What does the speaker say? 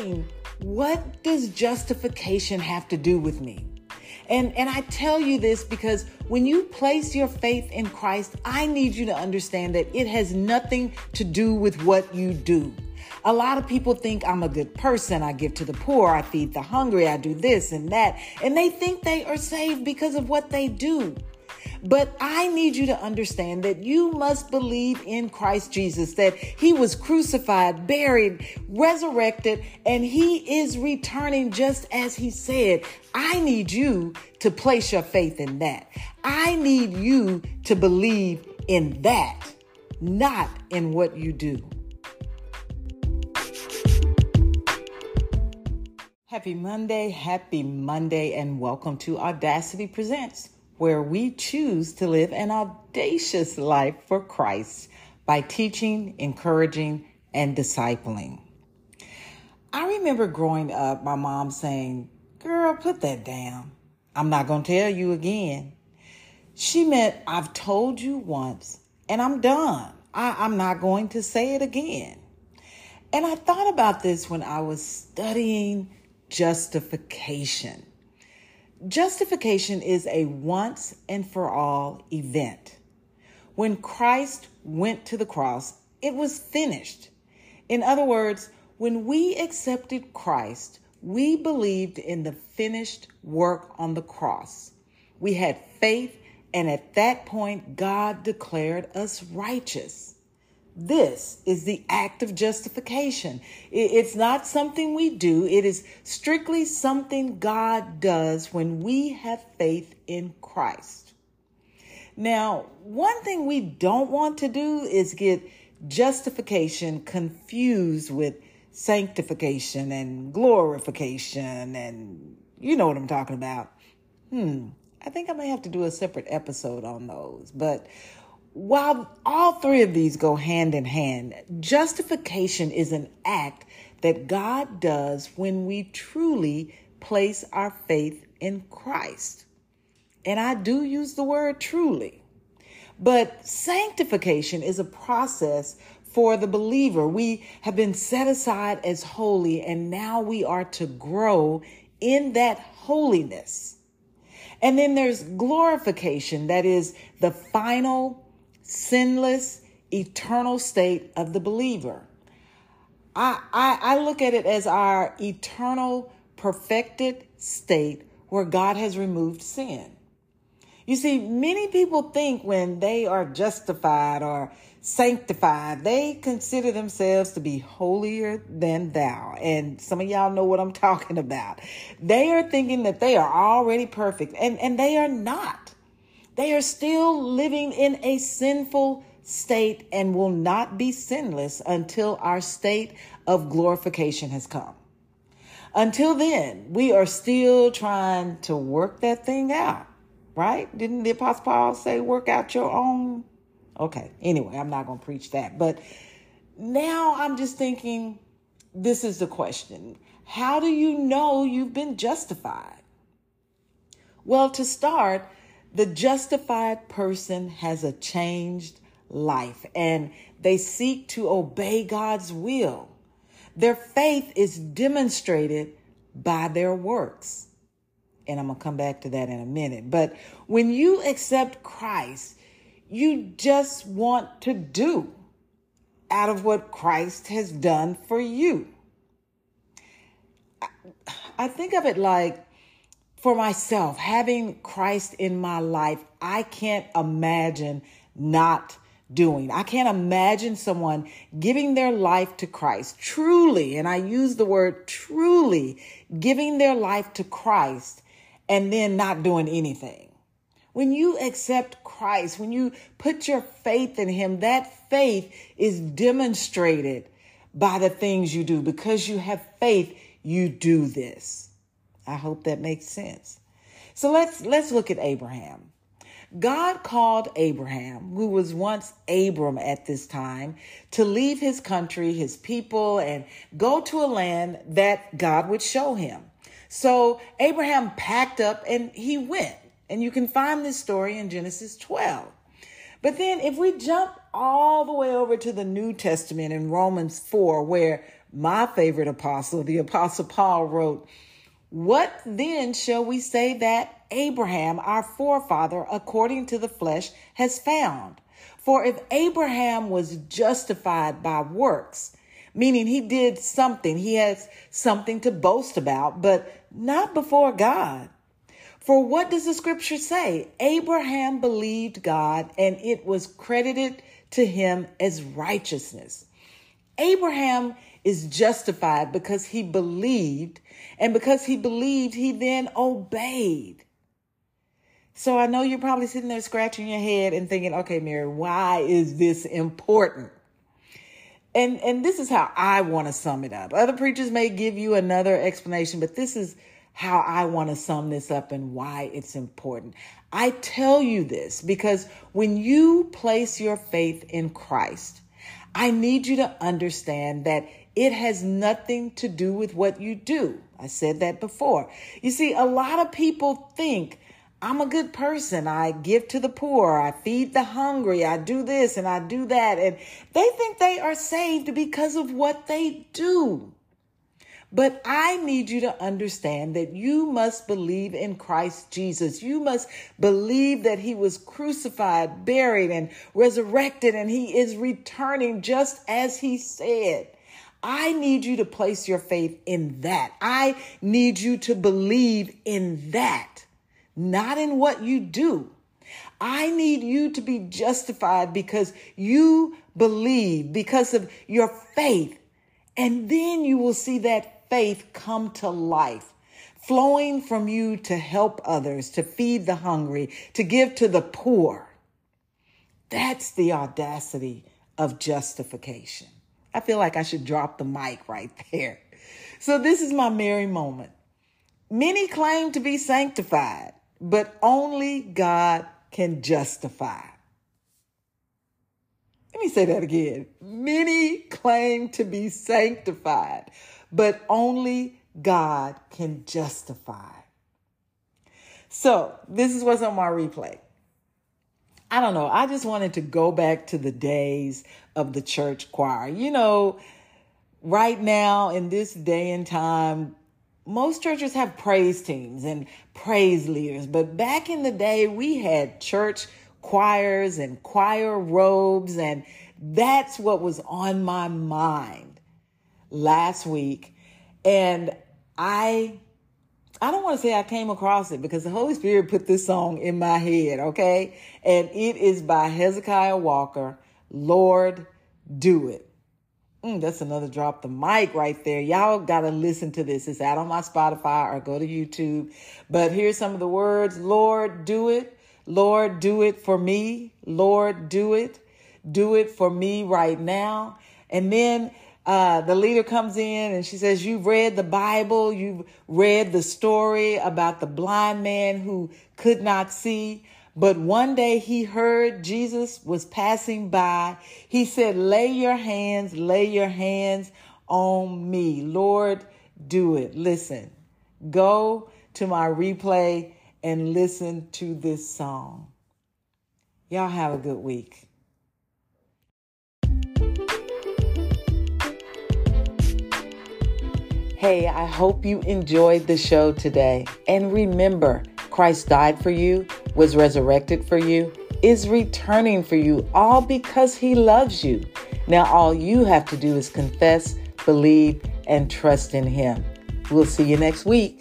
thinking, what does justification have to do with me? And, and I tell you this because when you place your faith in Christ, I need you to understand that it has nothing to do with what you do. A lot of people think I'm a good person. I give to the poor. I feed the hungry. I do this and that. And they think they are saved because of what they do. But I need you to understand that you must believe in Christ Jesus, that he was crucified, buried, resurrected, and he is returning just as he said. I need you to place your faith in that. I need you to believe in that, not in what you do. Happy Monday, happy Monday, and welcome to Audacity Presents where we choose to live an audacious life for Christ by teaching, encouraging, and discipling. I remember growing up, my mom saying, Girl, put that down. I'm not going to tell you again. She meant, I've told you once and I'm done. I, am not going to say it again. And I thought about this when I was studying justification. Justification is a once and for all event. When Christ went to the cross, it was finished. In other words, when we accepted Christ, we believed in the finished work on the cross. We had faith, and at that point, God declared us righteous. This is the act of justification. It's not something we do, it is strictly something God does when we have faith in Christ. Now, one thing we don't want to do is get justification confused with sanctification and glorification, and you know what I'm talking about. Hmm, I think I may have to do a separate episode on those, but while all three of these go hand in hand, justification is an act that God does when we truly place our faith in Christ. And I do use the word truly. But sanctification is a process for the believer. We have been set aside as holy, and now we are to grow in that holiness. And then there's glorification, that is the final sinless, eternal state of the believer. I, I, I look at it as our eternal, perfected state where God has removed sin. You see, many people think when they are justified or sanctified, they consider themselves to be holier than thou. And some of y'all know what I'm talking about. They are thinking that they are already perfect, and, and they are not. They are still living in a sinful state and will not be sinless until our state of glorification has come. Until then, we are still trying to work that thing out, right? Didn't the Apostle Paul say, work out your own? Okay, anyway, I'm not going to preach that. But now I'm just thinking this is the question How do you know you've been justified? Well, to start, the justified person has a changed life and they seek to obey God's will. Their faith is demonstrated by their works. And I'm going to come back to that in a minute. But when you accept Christ, you just want to do out of what Christ has done for you. I think of it like for myself, having Christ in my life, I can't imagine not doing. I can't imagine someone giving their life to Christ, truly, and I use the word truly, giving their life to Christ and then not doing anything. When you accept Christ, when you put your faith in Him, that faith is demonstrated by the things you do. Because you have faith, you do this. I hope that makes sense. So let's let's look at Abraham. God called Abraham, who was once Abram at this time, to leave his country, his people, and go to a land that God would show him. So Abraham packed up and he went. And you can find this story in Genesis 12. But then if we jump all the way over to the New Testament in Romans 4, where my favorite apostle, the apostle Paul, wrote, What then shall we say that Abraham, our forefather, according to the flesh, has found? For if Abraham was justified by works, meaning he did something, he has something to boast about, but not before God. For what does the scripture say? Abraham believed God and it was credited to him as righteousness. Abraham is justified because he believed, and because he believed, he then obeyed. So I know you're probably sitting there scratching your head and thinking, okay, Mary, why is this important? And and this is how I want to sum it up. Other preachers may give you another explanation, but this is how I want to sum this up and why it's important. I tell you this because when you place your faith in Christ, I need you to understand that it has nothing to do with what you do. I said that before. You see, a lot of people think I'm a good person. I give to the poor. I feed the hungry. I do this and I do that. And they think they are saved because of what they do. But I need you to understand that you must believe in Christ Jesus. You must believe that he was crucified, buried, and resurrected, and he is returning just as he said. I need you to place your faith in that. I need you to believe in that, not in what you do. I need you to be justified because you believe, because of your faith. And then you will see that faith come to life, flowing from you to help others, to feed the hungry, to give to the poor. That's the audacity of justification. I feel like I should drop the mic right there. So, this is my Mary moment. Many claim to be sanctified, but only God can justify. Let me say that again. Many claim to be sanctified, but only God can justify. So, this is what's on my replay. I don't know. I just wanted to go back to the days of the church choir. You know, right now in this day and time, most churches have praise teams and praise leaders, but back in the day, we had church choirs and choir robes, and that's what was on my mind last week. And I I don't want to say I came across it because the Holy Spirit put this song in my head, okay? And it is by Hezekiah Walker, Lord, Do It. Mm, that's another drop the mic right there. Y'all got to listen to this. It's out on my Spotify or go to YouTube. But here's some of the words Lord, do it. Lord, do it for me. Lord, do it. Do it for me right now. And then uh, the leader comes in and she says, You've read the Bible, you've read the story about the blind man who could not see. But one day he heard Jesus was passing by. He said, Lay your hands, lay your hands on me. Lord, do it. Listen, go to my replay and listen to this song. Y'all have a good week. Hey, I hope you enjoyed the show today. And remember, Christ died for you, was resurrected for you, is returning for you, all because he loves you. Now, all you have to do is confess, believe, and trust in him. We'll see you next week.